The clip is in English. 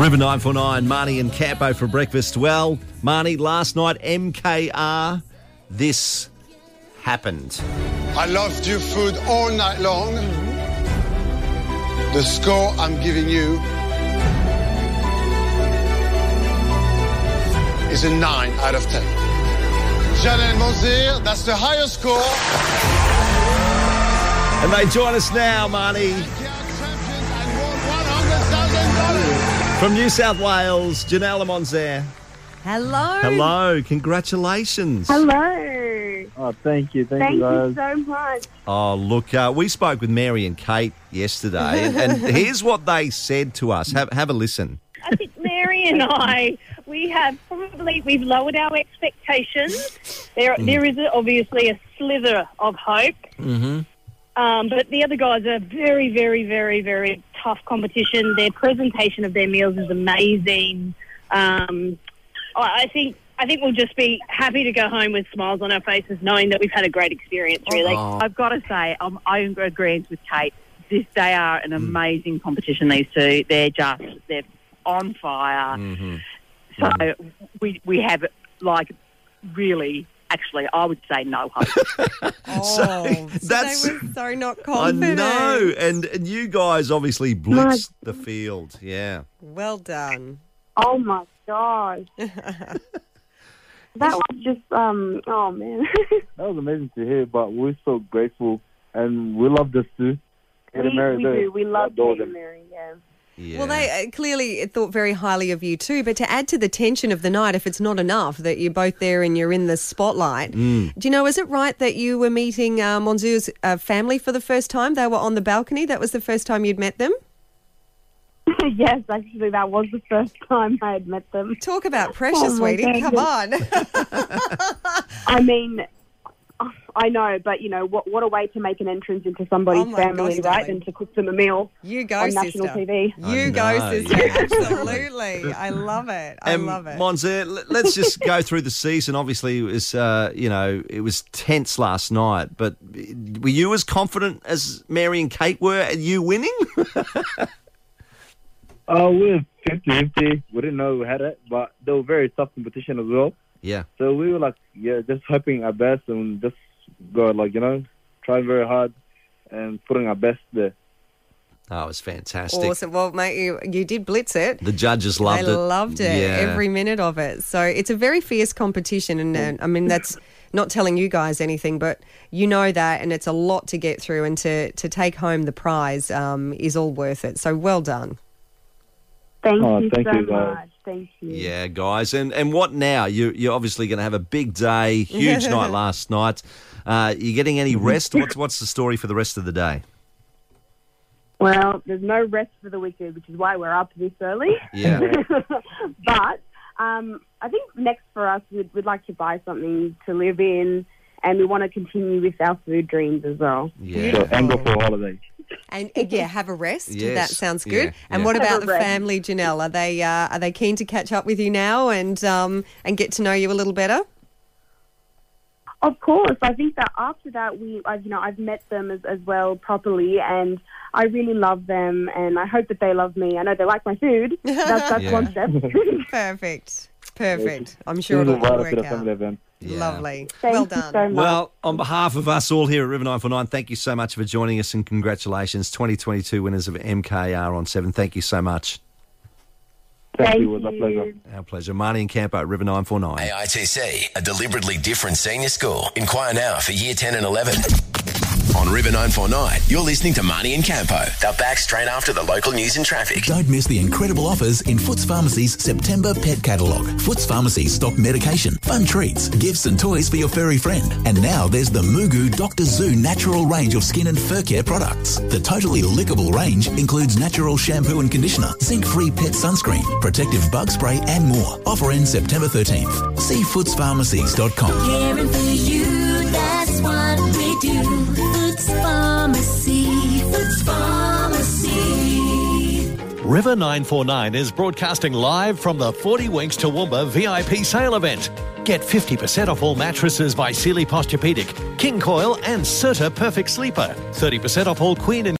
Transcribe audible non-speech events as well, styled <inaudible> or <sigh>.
River 949, Marnie and Campo for breakfast. Well, Marnie, last night, MKR, this happened. I loved your food all night long. The score I'm giving you is a 9 out of 10. Janelle Monzer, that's the highest score. And they join us now, Marnie, Champions and won $100,000. from New South Wales, Janelle Monzer. Hello. Hello, congratulations. Hello. Oh, thank you. Thank, Thank you, you guys. so much. Oh, look, uh, we spoke with Mary and Kate yesterday, and, and <laughs> here's what they said to us. Have, have a listen. I think Mary and I, we have probably we've lowered our expectations. There, there is obviously a slither of hope. Mm-hmm. Um, but the other guys are very, very, very, very tough competition. Their presentation of their meals is amazing. Um, I I think. I think we'll just be happy to go home with smiles on our faces, knowing that we've had a great experience. Really, I've got to say, um, I agree with Kate. This, they are an amazing competition. These two, they're just they're on fire. So we we have like really, actually, I would say no hope. <laughs> Oh, So, so <laughs> that's- they were so not I confident. know, and, and you guys obviously blitzed the field. Yeah. Well done. Oh my gosh. <laughs> that was just um oh man. That was amazing to hear, but we're so grateful and we love this too. Kate we, Mary, we do. We love adore Kate and them. Mary, yeah. Yeah. Well, they uh, clearly thought very highly of you too. But to add to the tension of the night, if it's not enough that you're both there and you're in the spotlight, Mm. do you know? Is it right that you were meeting uh, uh, family for the first time? They were on the balcony. That was the first time you'd met them. <laughs> yes, actually that was the first time I had met them. Talk about pressure, Oh, sweetie. Come on. <laughs> I mean I know, but you know what? What a way to make an entrance into somebody's Oh my family, gosh, right? darling. And to cook them a meal you go, on sister. national TV. You I go, know, sister. yeah. Absolutely. I love it. I Um, love it. Monzer, l- let's just go through the season. Obviously, it was uh, you know it was tense last night, but were you as confident as Mary and Kate were? Are you winning? <laughs> Uh, we're 50-50. We didn't know we had it, but they were very tough competition as well. Yeah. So we were like, yeah, just hoping our best and just go like, you know, trying very hard and putting our best there. Oh, it was fantastic. Awesome. Well, mate, you, you did blitz it. The judges loved they it. loved it, Yeah. every minute of it. So it's a very fierce competition, and uh, I mean that's not telling you guys anything, but you know that, and it's a lot to get through, and to to take home the prize um, is all worth it. So well done. Thank Oh, you thank so you, guys. much. Thank you. Yeah, guys, and and what now? You you're obviously going to have a big day, <laughs> huge night last night. Uh, you getting any rest? What's what's the story for the rest of the day? Well, there's no rest for the wicked, which is why we're up this early. Yeah. <laughs> but um, I think next for us, we'd, we'd like to buy something to live in, and we want to continue with our food dreams as well. Yeah. So, and go for a holiday. And uh, <laughs> yeah, have a rest. That sounds good. Yeah, And yeah. what Have about the rest. family, Janelle? Are they uh, are they keen to catch up with you now and um, and get to know you a little better? Of course, I think that after that, we, I've, you know, I've met them as, as well properly, and I really love them, and I hope that they love me. I know they like my food. <laughs> That's, that's Yeah. one step. Perfect. Perfect. I'm sure it'll we'll all invite us to work out. family event. Yeah. Lovely. Thank well done. so. Well, on behalf of us all here at River 949, thank you so much for joining us and congratulations, 2022 winners of MKR on 7. Thank you so much. Thank, Thank you. It was a pleasure. Our pleasure. Marnie and Campo at River 949. AITC, a deliberately different senior school. Inquire now for year 10 and 11. On River 949, you're listening to Marnie and Campo. They're back straight after the local news and traffic. Don't miss the incredible offers in Foots Pharmacy's September pet catalogue. Foots Pharmacy stock medication, fun treats, gifts and toys for your furry friend. And now there's the Mugu Dr. Zoo natural range of skin and fur care products. The totally lickable range includes natural shampoo and conditioner, zinc-free pet sunscreen, protective bug spray and more. Offer ends September 13th. See footspharmacies.com. Caring for you, River 949 is broadcasting live from the 40 Winks Toowoomba VIP sale event. Get 50% off all mattresses by Sealy Posturepedic, King Coil, and Serta Perfect Sleeper. 30% off all Queen and